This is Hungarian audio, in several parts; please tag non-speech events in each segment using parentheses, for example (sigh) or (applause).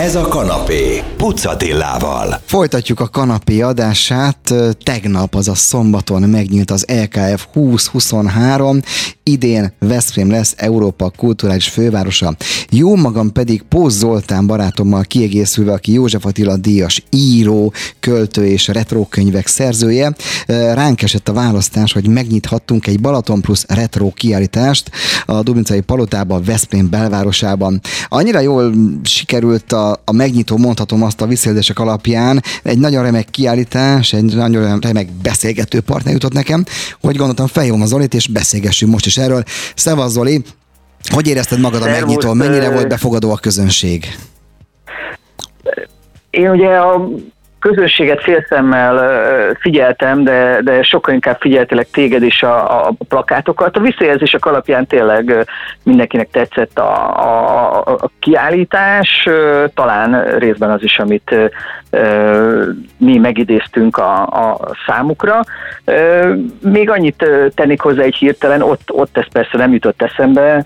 Ez a kanapé, Pucatillával. Folytatjuk a kanapé adását. Tegnap, azaz szombaton megnyílt az LKF 2023. Idén Veszprém lesz Európa kulturális fővárosa. Jó magam pedig Póz Zoltán barátommal kiegészülve, aki József Attila díjas író, költő és retrokönyvek szerzője. Ránk esett a választás, hogy megnyithattunk egy Balaton plusz retro kiállítást a Dubincai Palotában, Veszprém belvárosában. Annyira jól sikerült a, a megnyitó, mondhatom azt a visszajelzések alapján, egy nagyon remek kiállítás, egy nagyon remek beszélgető partner jutott nekem, hogy gondoltam felhívom az Zolit, és beszélgessünk most is erről. Szevasz Zoli, hogy érezted magad a megnyitó? Mennyire volt befogadó a közönség? Én ugye a közönséget félszemmel figyeltem, de, de sokkal inkább figyeltelek téged is a, a plakátokat. A visszajelzések alapján tényleg mindenkinek tetszett a, a, a kiállítás, talán részben az is, amit mi megidéztünk a, a számukra. Még annyit tennék hozzá egy hirtelen, ott, ott ez persze nem jutott eszembe,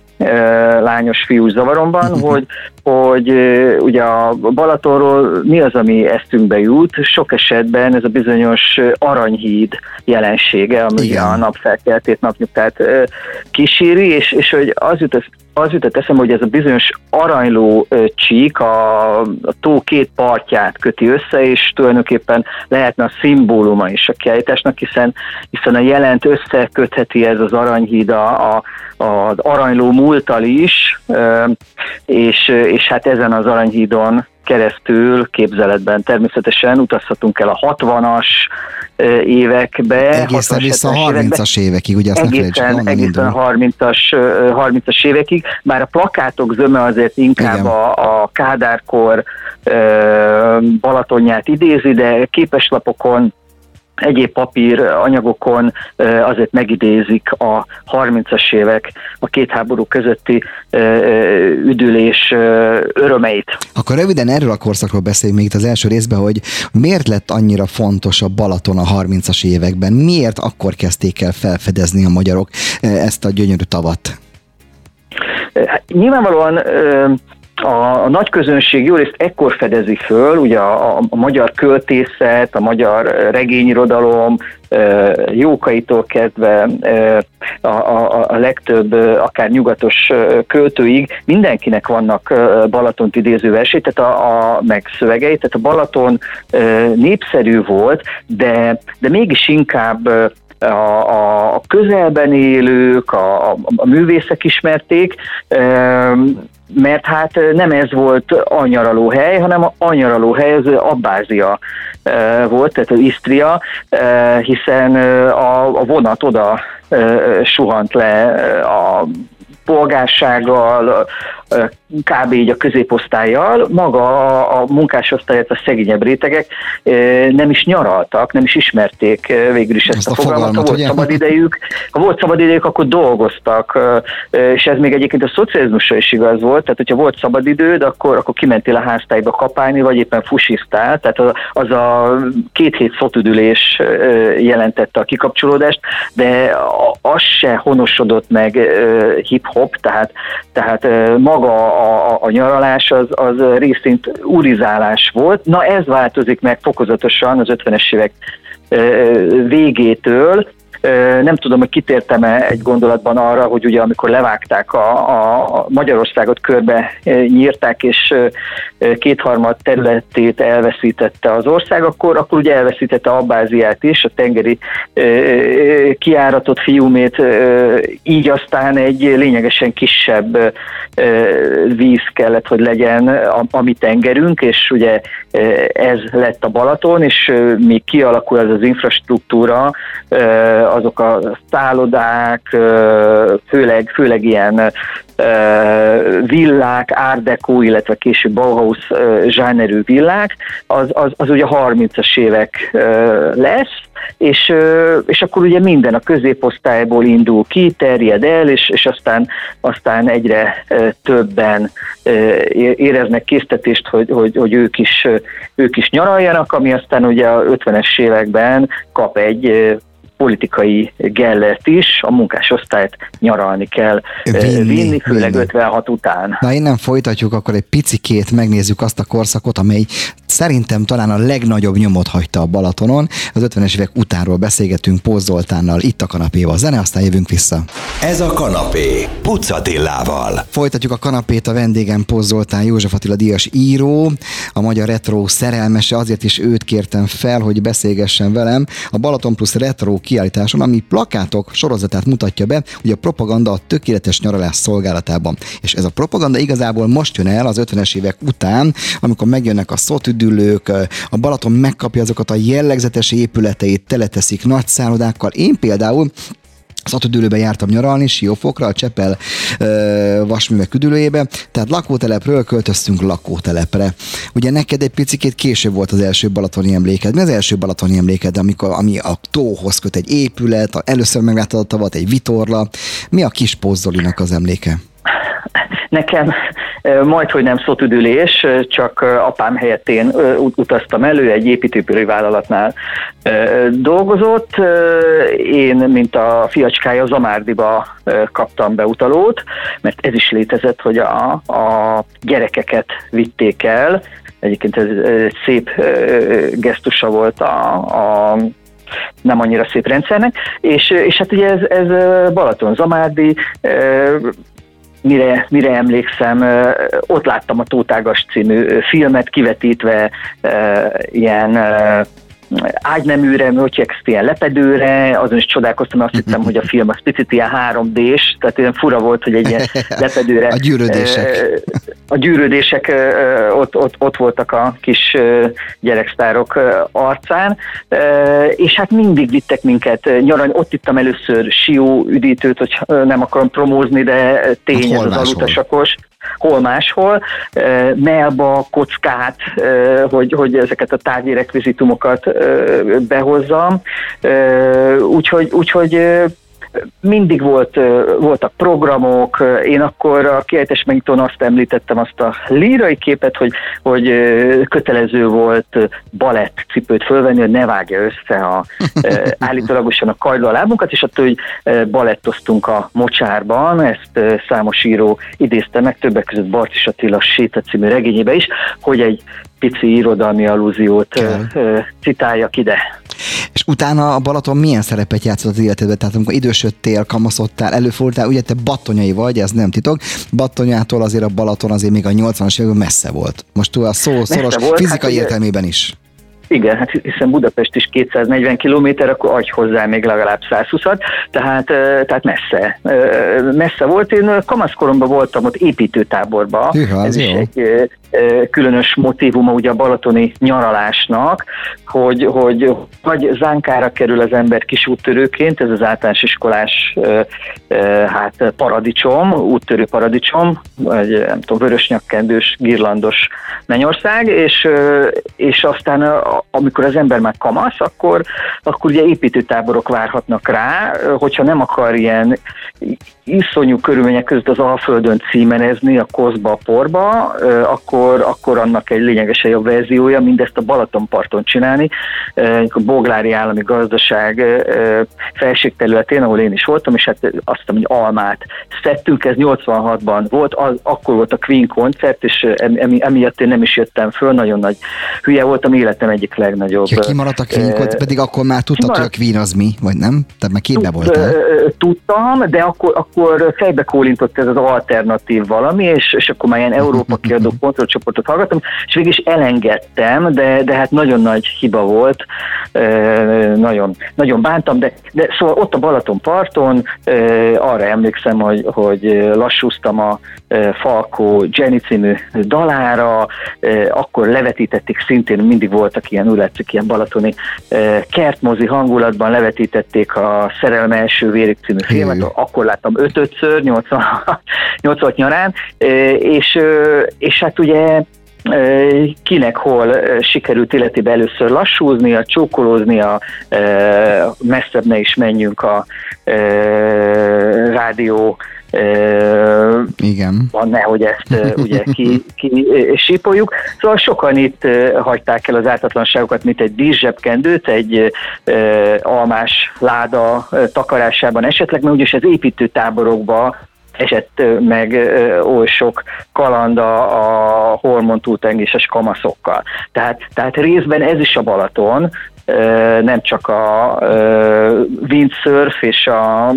lányos fiú zavaromban, hogy, (laughs) hogy ugye a Balatonról mi az, ami eszünkbe jut. Sok esetben ez a bizonyos aranyhíd jelensége, ami Igen. a napfelkeltét, napnyugtát kíséri, és, és hogy az jut az jutott eszembe, hogy ez a bizonyos aranyló csík a, a tó két partját köti össze, és tulajdonképpen lehetne a szimbóluma is a kiállításnak, hiszen, hiszen a jelent összekötheti ez az aranyhíd a, a, az aranyló múltal is, és, és hát ezen az aranyhídon keresztül képzeletben. Természetesen utazhatunk el a 60-as évekbe. Egészen vissza a 30-as évekig, ugye azt egészen, ne egészen a 30-as, 30-as évekig, bár a plakátok zöme azért inkább a, a Kádárkor Balatonját idézi, de képeslapokon egyéb papír anyagokon azért megidézik a 30-as évek, a két háború közötti üdülés örömeit. Akkor röviden erről a korszakról beszéljünk még itt az első részben, hogy miért lett annyira fontos a Balaton a 30-as években? Miért akkor kezdték el felfedezni a magyarok ezt a gyönyörű tavat? Hát, nyilvánvalóan a, a nagy közönség jó részt ekkor fedezi föl, ugye a, a, a magyar költészet, a magyar regényirodalom, Jókaitól kezdve a, a, a legtöbb, akár nyugatos költőig, mindenkinek vannak Balatont idéző versét, tehát a, a meg tehát a Balaton népszerű volt, de, de mégis inkább a, a közelben élők, a, a művészek ismerték, mert hát nem ez volt a nyaralóhely, hanem a nyaralóhely az Abbázia volt, tehát az Isztria, hiszen a vonat oda suhant le a polgársággal, kb. így a középosztályjal, maga a, a munkásosztályat, a szegényebb rétegek nem is nyaraltak, nem is ismerték végül is ezt, ezt a, a fogalmat. Ha volt szabad idejük, ha volt szabad idejük, akkor dolgoztak, és ez még egyébként a szocializmusra is igaz volt, tehát hogyha volt szabad időd, akkor, akkor kimentél a háztályba kapálni, vagy éppen fusisztál, tehát az, a két hét szotüdülés jelentette a kikapcsolódást, de az se honosodott meg hip-hop, tehát, tehát maga maga a, a nyaralás az, az részint urizálás volt. Na ez változik meg fokozatosan az 50-es évek végétől, nem tudom, hogy kitértem-e egy gondolatban arra, hogy ugye amikor levágták a, a Magyarországot körbe nyírták, és kétharmad területét elveszítette az ország, akkor, akkor ugye elveszítette Abbáziát is, a tengeri kiáratott fiumét, így aztán egy lényegesen kisebb víz kellett, hogy legyen a, a mi tengerünk, és ugye ez lett a Balaton, és még kialakul ez az infrastruktúra, azok a szállodák, főleg, főleg ilyen villák, árdekó, illetve később Bauhaus zsánerű villák, az, az, az ugye a 30-as évek lesz, és, és akkor ugye minden a középosztályból indul ki, terjed el, és, és aztán, aztán egyre többen éreznek késztetést, hogy, hogy, hogy ők, is, ők is nyaraljanak, ami aztán ugye a 50-es években kap egy politikai gellert is, a munkásosztályt nyaralni kell vinni, vinni főleg vinni. 56 után. Na innen folytatjuk, akkor egy picikét megnézzük azt a korszakot, amely szerintem talán a legnagyobb nyomot hagyta a Balatonon. Az 50-es évek utánról beszélgetünk Póz Zoltánnal, itt a kanapéval. Zene, aztán jövünk vissza. Ez a kanapé, Pucatillával. Folytatjuk a kanapét a vendégem Póz Zoltán József Attila Díjas író, a magyar retro szerelmese, azért is őt kértem fel, hogy beszélgessen velem a Balaton plusz retro kiállításon, ami plakátok sorozatát mutatja be, hogy a propaganda a tökéletes nyaralás szolgálatában. És ez a propaganda igazából most jön el az 50-es évek után, amikor megjönnek a szotüdülők, a Balaton megkapja azokat a jellegzetes épületeit, teleteszik nagy szállodákkal. Én például Szatodülőben jártam nyaralni, Siófokra, a Csepel ö, vasművek üdülőjébe, tehát lakótelepről költöztünk lakótelepre. Ugye neked egy picit később volt az első balatoni emléked. Mi az első balatoni emléked, amikor, ami a tóhoz köt egy épület, először megláttad a tavat, egy vitorla. Mi a kis Pózzolinak az emléke? Nekem majd, hogy nem szotüdülés, csak apám helyett én utaztam elő, egy építőipari vállalatnál dolgozott. Én, mint a fiacskája, Zamárdiba kaptam be utalót, mert ez is létezett, hogy a, a gyerekeket vitték el, Egyébként ez szép gesztusa volt a, a nem annyira szép rendszernek, és, és hát ugye ez, ez Balaton Zamárdi, mire, mire emlékszem, ott láttam a Tótágas című filmet kivetítve ilyen ágyneműre, Mötyeksz ilyen lepedőre, azon is csodálkoztam, azt hittem, hogy a film az picit ilyen 3D-s, tehát ilyen fura volt, hogy egy ilyen (laughs) lepedőre. a gyűrődések. A gyűrődések ott, ott, ott voltak a kis gyereksztárok arcán, és hát mindig vittek minket nyarany, ott ittam először Sió üdítőt, hogy nem akarom promózni, de tény hát ez az alutasakos hol máshol, melba, kockát, hogy, hogy ezeket a tárgyi rekvizitumokat behozzam. Úgyhogy, úgyhogy mindig volt, voltak programok, én akkor a kiejtés megnyitóan azt említettem, azt a lírai képet, hogy, hogy kötelező volt balett cipőt fölvenni, hogy ne vágja össze a, (laughs) állítólagosan a kajló a lábunkat, és attól, hogy balettoztunk a mocsárban, ezt számos író idézte meg, többek között Barcis Attila Séta című regényébe is, hogy egy pici irodalmi allúziót Kell. citáljak ide. És utána a Balaton milyen szerepet játszott az életedben? Tehát amikor idősödtél, kamaszodtál, előfordultál, ugye te battonyai vagy, ez nem titok. Battonyától azért a Balaton azért még a 80-as években messze volt. Most túl a szó szoros volt, fizikai hát, értelmében is. Igen, hát hiszen Budapest is 240 km, akkor adj hozzá még legalább 120-at, tehát, tehát messze. Messze volt. Én kamaszkoromban voltam ott építőtáborban. Hűha, Ez is jó. egy különös motivuma ugye a balatoni nyaralásnak, hogy, hogy vagy zánkára kerül az ember kis úttörőként, ez az általános iskolás hát paradicsom, úttörő paradicsom, vagy nem tudom, vörösnyakkendős, girlandos mennyország, és, és aztán amikor az ember már kamasz, akkor, akkor ugye építőtáborok várhatnak rá, hogyha nem akar ilyen iszonyú körülmények között az Alföldön címenezni a kozba, a porba, akkor, akkor annak egy lényegesen jobb verziója, mindezt a Balatonparton csinálni, a Boglári Állami Gazdaság felségterületén, ahol én is voltam, és hát azt hogy almát szedtünk, ez 86-ban volt, az, akkor volt a Queen koncert, és emi, emiatt én nem is jöttem föl, nagyon nagy hülye voltam, életem egyik legnagyobb. Ja, kimaradt a Queen koncert, pedig akkor már tudtad, hogy a Queen az mi, vagy nem? Tehát már képbe voltál. Tudtam, de akkor, akkor fejbe kólintott ez az alternatív valami, és, és akkor már ilyen Európa kiadó kontrollcsoportot hallgattam, és végig is elengedtem, de, de hát nagyon nagy hiba volt, nagyon, nagyon bántam, de, de szóval ott a Balaton parton arra emlékszem, hogy, hogy lassúztam a Falkó Jenny című dalára, akkor levetítették, szintén mindig voltak ilyen, úgy látszik, ilyen balatoni kertmozi hangulatban levetítették a Szerelem első vérik című filmet, akkor láttam ötötször, 86, 86 (laughs) nyarán, és, és hát ugye kinek hol sikerült életébe először lassúzni, csókolózni, a ne is menjünk a rádió Igen. van, nehogy ezt (laughs) ugye ki, ki sípoljuk. Szóval sokan itt hagyták el az ártatlanságokat, mint egy díszsebkendőt, egy almás láda takarásában esetleg, mert úgyis az építőtáborokba esett meg oly sok kaland a hormontúltengéses kamaszokkal. Tehát, tehát részben ez is a Balaton, nem csak a windsurf és a,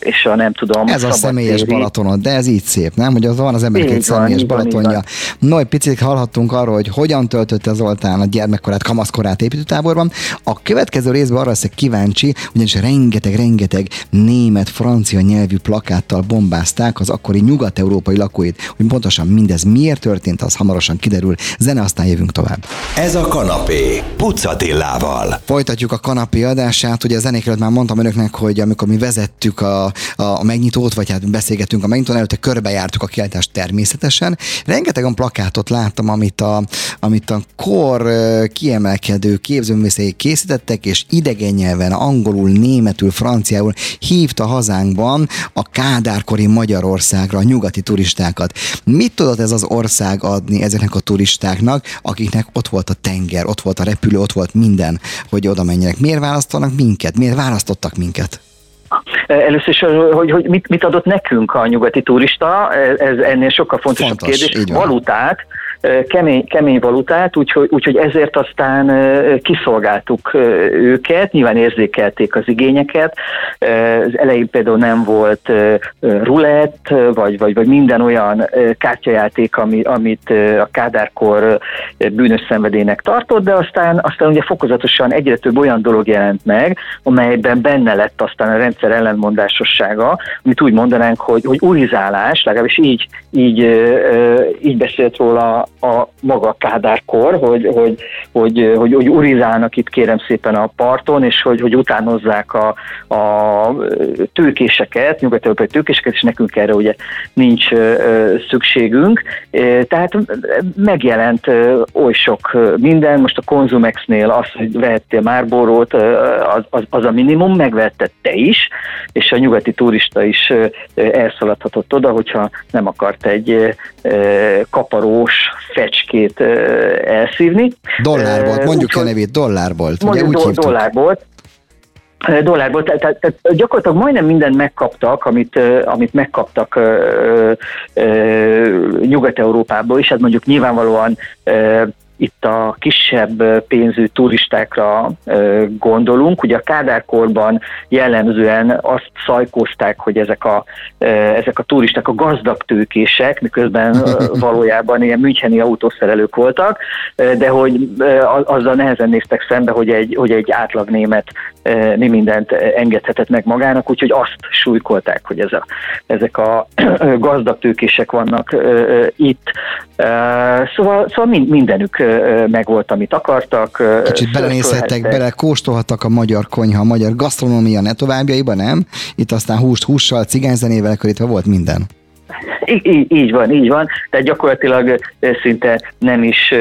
és a nem tudom. Ez a személyes Balatonod, de ez így szép, nem? Hogy az van az emberek egy személyes van, Balatonja. No, egy picit hallhattunk arról, hogy hogyan töltötte Zoltán a gyermekkorát, kamaszkorát építőtáborban. A következő részben arra leszek kíváncsi, ugyanis rengeteg-rengeteg német, francia nyelvű plakáttal bombázták az akkori nyugat-európai lakóit, hogy pontosan mindez miért történt, az hamarosan kiderül. Zene, aztán jövünk tovább. Ez a kanapé, Pucatillával. Gáborral. Folytatjuk a kanapé adását. Ugye a zenék előtt már mondtam önöknek, hogy amikor mi vezettük a, a megnyitót, vagy hát beszélgettünk a megnyitón, előtte körbejártuk a kiállítást természetesen. Rengeteg olyan plakátot láttam, amit a, amit a kor kiemelkedő képzőművészei készítettek, és idegen nyelven, angolul, németül, franciául hívta hazánkban a kádárkori Magyarországra a nyugati turistákat. Mit tudott ez az ország adni ezeknek a turistáknak, akiknek ott volt a tenger, ott volt a repülő, ott volt minden, hogy oda menjenek. Miért választanak minket? Miért választottak minket? Először is, hogy, hogy mit, mit adott nekünk a nyugati turista, ez ennél sokkal fontosabb Fontos, kérdés. Valutát, kemény, kemény valutát, úgyhogy, úgyhogy ezért aztán kiszolgáltuk őket, nyilván érzékelték az igényeket. Az elején például nem volt rulett, vagy, vagy, vagy minden olyan kártyajáték, ami, amit a kádárkor bűnös szenvedélynek tartott, de aztán, aztán ugye fokozatosan egyre több olyan dolog jelent meg, amelyben benne lett aztán a rendszer ellenmondásossága, amit úgy mondanánk, hogy, hogy urizálás, legalábbis így, így, így beszélt róla a maga kádárkor, hogy, hogy, hogy, hogy, hogy urizálnak itt kérem szépen a parton, és hogy, hogy utánozzák a, a tőkéseket, nyugat-európai tőkéseket, és nekünk erre ugye nincs szükségünk. Tehát megjelent oly sok minden, most a Konzumexnél az, hogy vehettél Márborót, az, az, az a minimum, megvetted te is, és a nyugati turista is elszaladhatott oda, hogyha nem akart egy kaparós fecskét elszívni. Dollár volt, mondjuk a nevét, dollár volt. Mondjuk ugye, úgy do- dollár volt dollárból, tehát, tehát gyakorlatilag majdnem mindent megkaptak, amit, amit megkaptak Nyugat-Európából, és hát mondjuk nyilvánvalóan itt a kisebb pénzű turistákra gondolunk. Ugye a kádárkorban jellemzően azt szajkozták, hogy ezek a, ezek a turisták a gazdag tőkések, miközben (laughs) valójában ilyen müncheni autószerelők voltak, de hogy azzal nehezen néztek szembe, hogy egy, hogy egy átlag német mi mindent engedhetett meg magának, úgyhogy azt súlykolták, hogy ez a, ezek a (clears throat) gazdag tőkések vannak itt. Szóval, szóval mindenük meg volt, amit akartak. Kicsit belenézhettek, bele kóstolhattak a magyar konyha, a magyar gasztronómia ne továbbjaiba, nem? Itt aztán húst hússal, cigányzenével körítve volt minden. Így, így van, így van. Tehát gyakorlatilag szinte nem is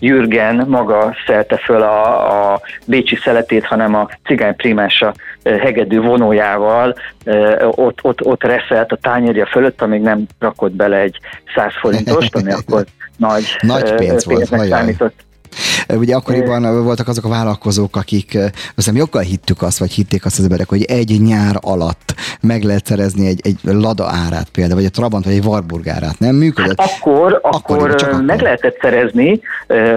Jürgen maga szelte föl a, a bécsi szeletét, hanem a cigány primása hegedű vonójával ott, ott, ott reszelt a tányérja fölött, amíg nem rakott bele egy 100 forintost, ami akkor (laughs) nagy, nagy pénz volt, számított. Ugye akkoriban voltak azok a vállalkozók, akik azt joggal hittük azt, vagy hitték azt az emberek, hogy egy nyár alatt meg lehet szerezni egy, egy Lada árát például, vagy egy Trabant, vagy egy Warburg árát, nem működött? Hát akkor, akkor, akkor, csak akkor meg lehetett szerezni,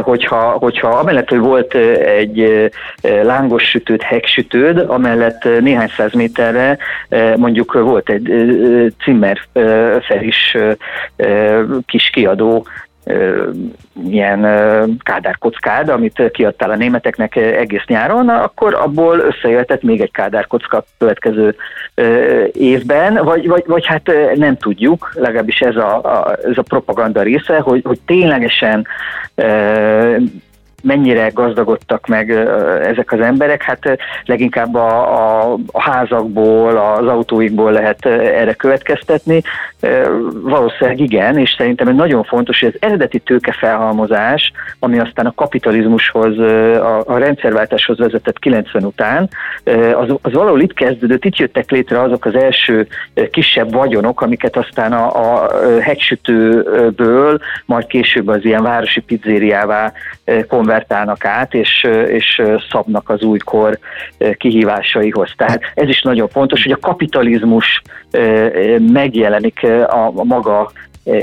hogyha, hogyha amellett, hogy volt egy lángos sütőd, heksütőd, amellett néhány száz méterre mondjuk volt egy Zimmer Feris kis kiadó, ilyen kádárkockád, amit kiadtál a németeknek egész nyáron, akkor abból összejöhetett még egy kádárkocka következő évben, vagy, vagy, vagy hát nem tudjuk, legalábbis ez a, a, ez a propaganda része, hogy, hogy ténylegesen mennyire gazdagodtak meg ezek az emberek, hát leginkább a, a, a házakból, az autóikból lehet erre következtetni. Valószínűleg igen, és szerintem nagyon fontos, hogy az eredeti tőkefelhalmozás, ami aztán a kapitalizmushoz, a, a rendszerváltáshoz vezetett 90 után, az, az valahol itt kezdődött, itt jöttek létre azok az első kisebb vagyonok, amiket aztán a, a hegysütőből, majd később az ilyen városi pizzériává konvertálnak át, és, és szabnak az újkor kihívásaihoz. Tehát ez is nagyon fontos, hogy a kapitalizmus megjelenik a maga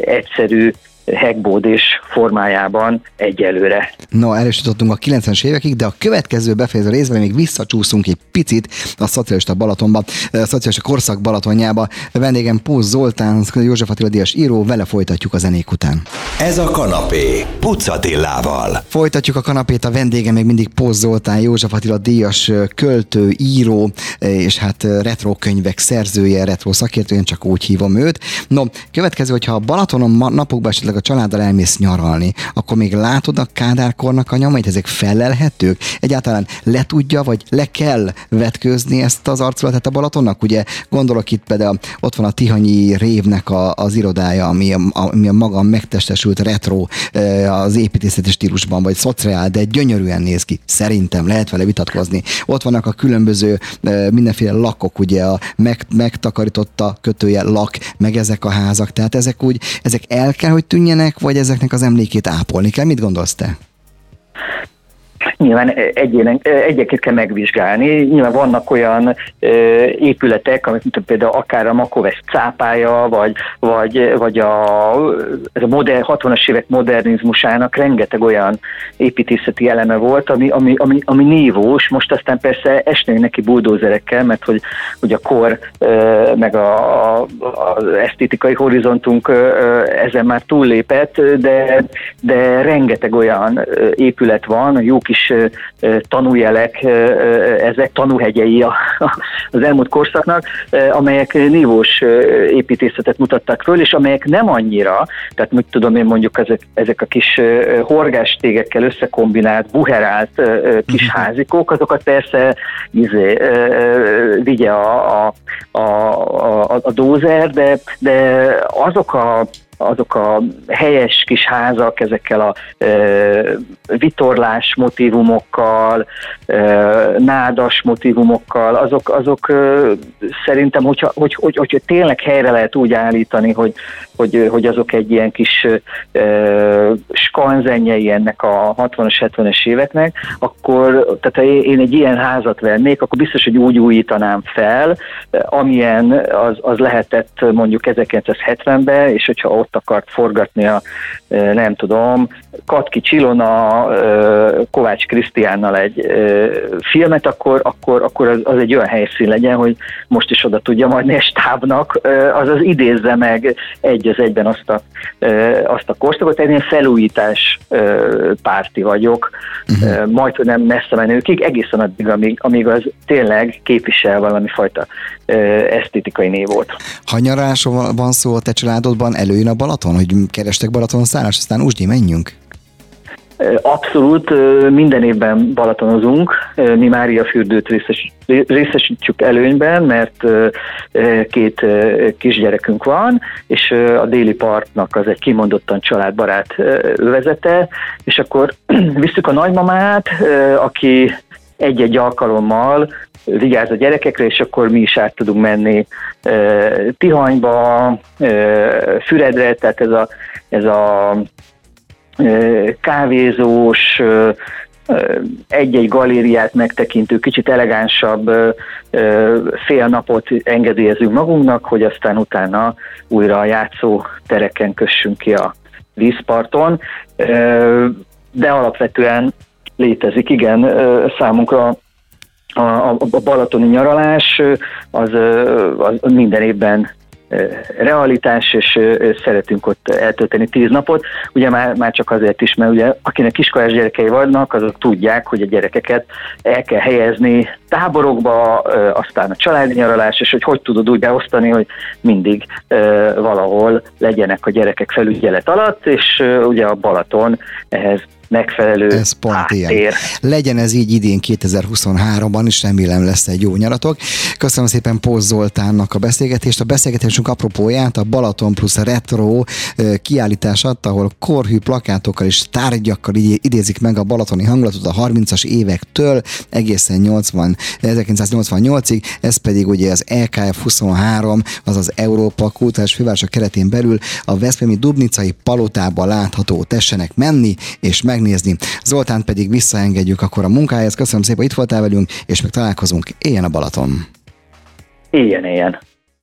egyszerű hegbódés formájában egyelőre. No, elősítottunk a 90-es évekig, de a következő befejező részben még visszacsúszunk egy picit a szocialista Balatonba, a szocialista korszak Balatonjába. Vendégem Póz Zoltán, József Attila Díjas író, vele folytatjuk a zenék után. Ez a kanapé, Pucatillával. Folytatjuk a kanapét, a vendége még mindig Póz Zoltán, József Attila Díjas költő, író, és hát retro könyvek szerzője, retro szakértő, én csak úgy hívom őt. No, következő, hogyha a Balatonon napokban esetleg a családdal elmész nyaralni, akkor még látod a kádárkornak a nyomait, ezek felelhetők? Egyáltalán le tudja, vagy le kell vetkőzni ezt az arculatot a Balatonnak? Ugye gondolok itt például, ott van a Tihanyi révnek a, az irodája, ami a, ami a maga megtestesült retro az építészeti stílusban, vagy szociál, de gyönyörűen néz ki. Szerintem lehet vele vitatkozni. Ott vannak a különböző mindenféle lakok, ugye a meg, megtakarította kötője lak, meg ezek a házak. Tehát ezek úgy, ezek el kell, hogy tűnjenek tűnjenek, vagy ezeknek az emlékét ápolni kell? Mit gondolsz te? Nyilván egyeket kell megvizsgálni. Nyilván vannak olyan épületek, amik mint például akár a Makoves cápája, vagy, vagy, vagy a, ez a modern, 60-as évek modernizmusának rengeteg olyan építészeti eleme volt, ami, ami, ami, ami nívós, most aztán persze esnénk neki buldózerekkel, mert hogy, hogy a kor meg a, a, az esztétikai horizontunk ezen már túllépett, de, de rengeteg olyan épület van, jó kis tanújelek, ezek tanúhegyei az elmúlt korszaknak, amelyek nívós építészetet mutattak föl, és amelyek nem annyira, tehát mit tudom én mondjuk ezek, ezek a kis horgástégekkel összekombinált, buherált kis mhm. házikók, azokat persze izé, vigye a, a, a, a, a dózer, de, de azok a azok a helyes kis házak ezekkel a e, vitorlás motivumokkal, e, nádas motivumokkal, azok, azok e, szerintem, hogyha, hogy, hogy, hogy tényleg helyre lehet úgy állítani, hogy, hogy, hogy azok egy ilyen kis e, skanzenjei ennek a 60-as, 70-es éveknek, akkor, tehát ha én egy ilyen házat vennék, akkor biztos, hogy úgy újítanám fel, amilyen az, az lehetett mondjuk 1970-ben, és hogyha ott akart forgatni a, nem tudom, Katki Csilona, Kovács Krisztiánnal egy filmet, akkor, akkor, akkor az, az egy olyan helyszín legyen, hogy most is oda tudja majd a stábnak, az az idézze meg egy az egyben azt a, azt a korszakot. Én felújítás párti vagyok, uh-huh. majd, hogy nem messze menőkig, egészen addig, amíg, amíg az tényleg képvisel valami fajta esztétikai névot. Ha nyarásról van szó a te családodban, előjön a Balaton, hogy kerestek Balaton szállás, aztán úgy menjünk? Abszolút, minden évben Balatonozunk, mi Mária fürdőt részes, részesítjük előnyben, mert két kisgyerekünk van, és a déli partnak az egy kimondottan családbarát övezete, és akkor (clears throat) visszük a nagymamát, aki egy-egy alkalommal vigyáz a gyerekekre, és akkor mi is át tudunk menni Tihanyba, Füredre, tehát ez a, ez a kávézós, egy-egy galériát megtekintő, kicsit elegánsabb fél napot engedélyezünk magunknak, hogy aztán utána újra a játszó tereken kössünk ki a vízparton. De alapvetően létezik, igen, számunkra a, a, a balatoni nyaralás az, az minden évben realitás, és szeretünk ott eltölteni tíz napot. Ugye már, már csak azért is, mert ugye akinek kiskolás gyerekei vannak, azok tudják, hogy a gyerekeket el kell helyezni táborokba, aztán a családi nyaralás, és hogy hogy tudod úgy beosztani, hogy mindig valahol legyenek a gyerekek felügyelet alatt, és ugye a Balaton ehhez megfelelő ez pont háttér. ilyen. Legyen ez így idén 2023-ban is, remélem lesz egy jó nyaratok. Köszönöm szépen Póz Zoltánnak a beszélgetést. A beszélgetésünk apropóját a Balaton plusz Retro kiállítás adta, ahol korhű plakátokkal és tárgyakkal idézik meg a balatoni hangulatot a 30-as évektől egészen 80, 1988-ig, ez pedig ugye az EKF 23, azaz Európa Kultúrás Fővárosa keretén belül a Veszprémi Dubnicai palotába látható. Tessenek menni és megnézni. Zoltán pedig visszaengedjük akkor a munkájához. Köszönöm szépen, hogy itt voltál velünk, és meg találkozunk. Éljen a Balaton! Éljen, éljen!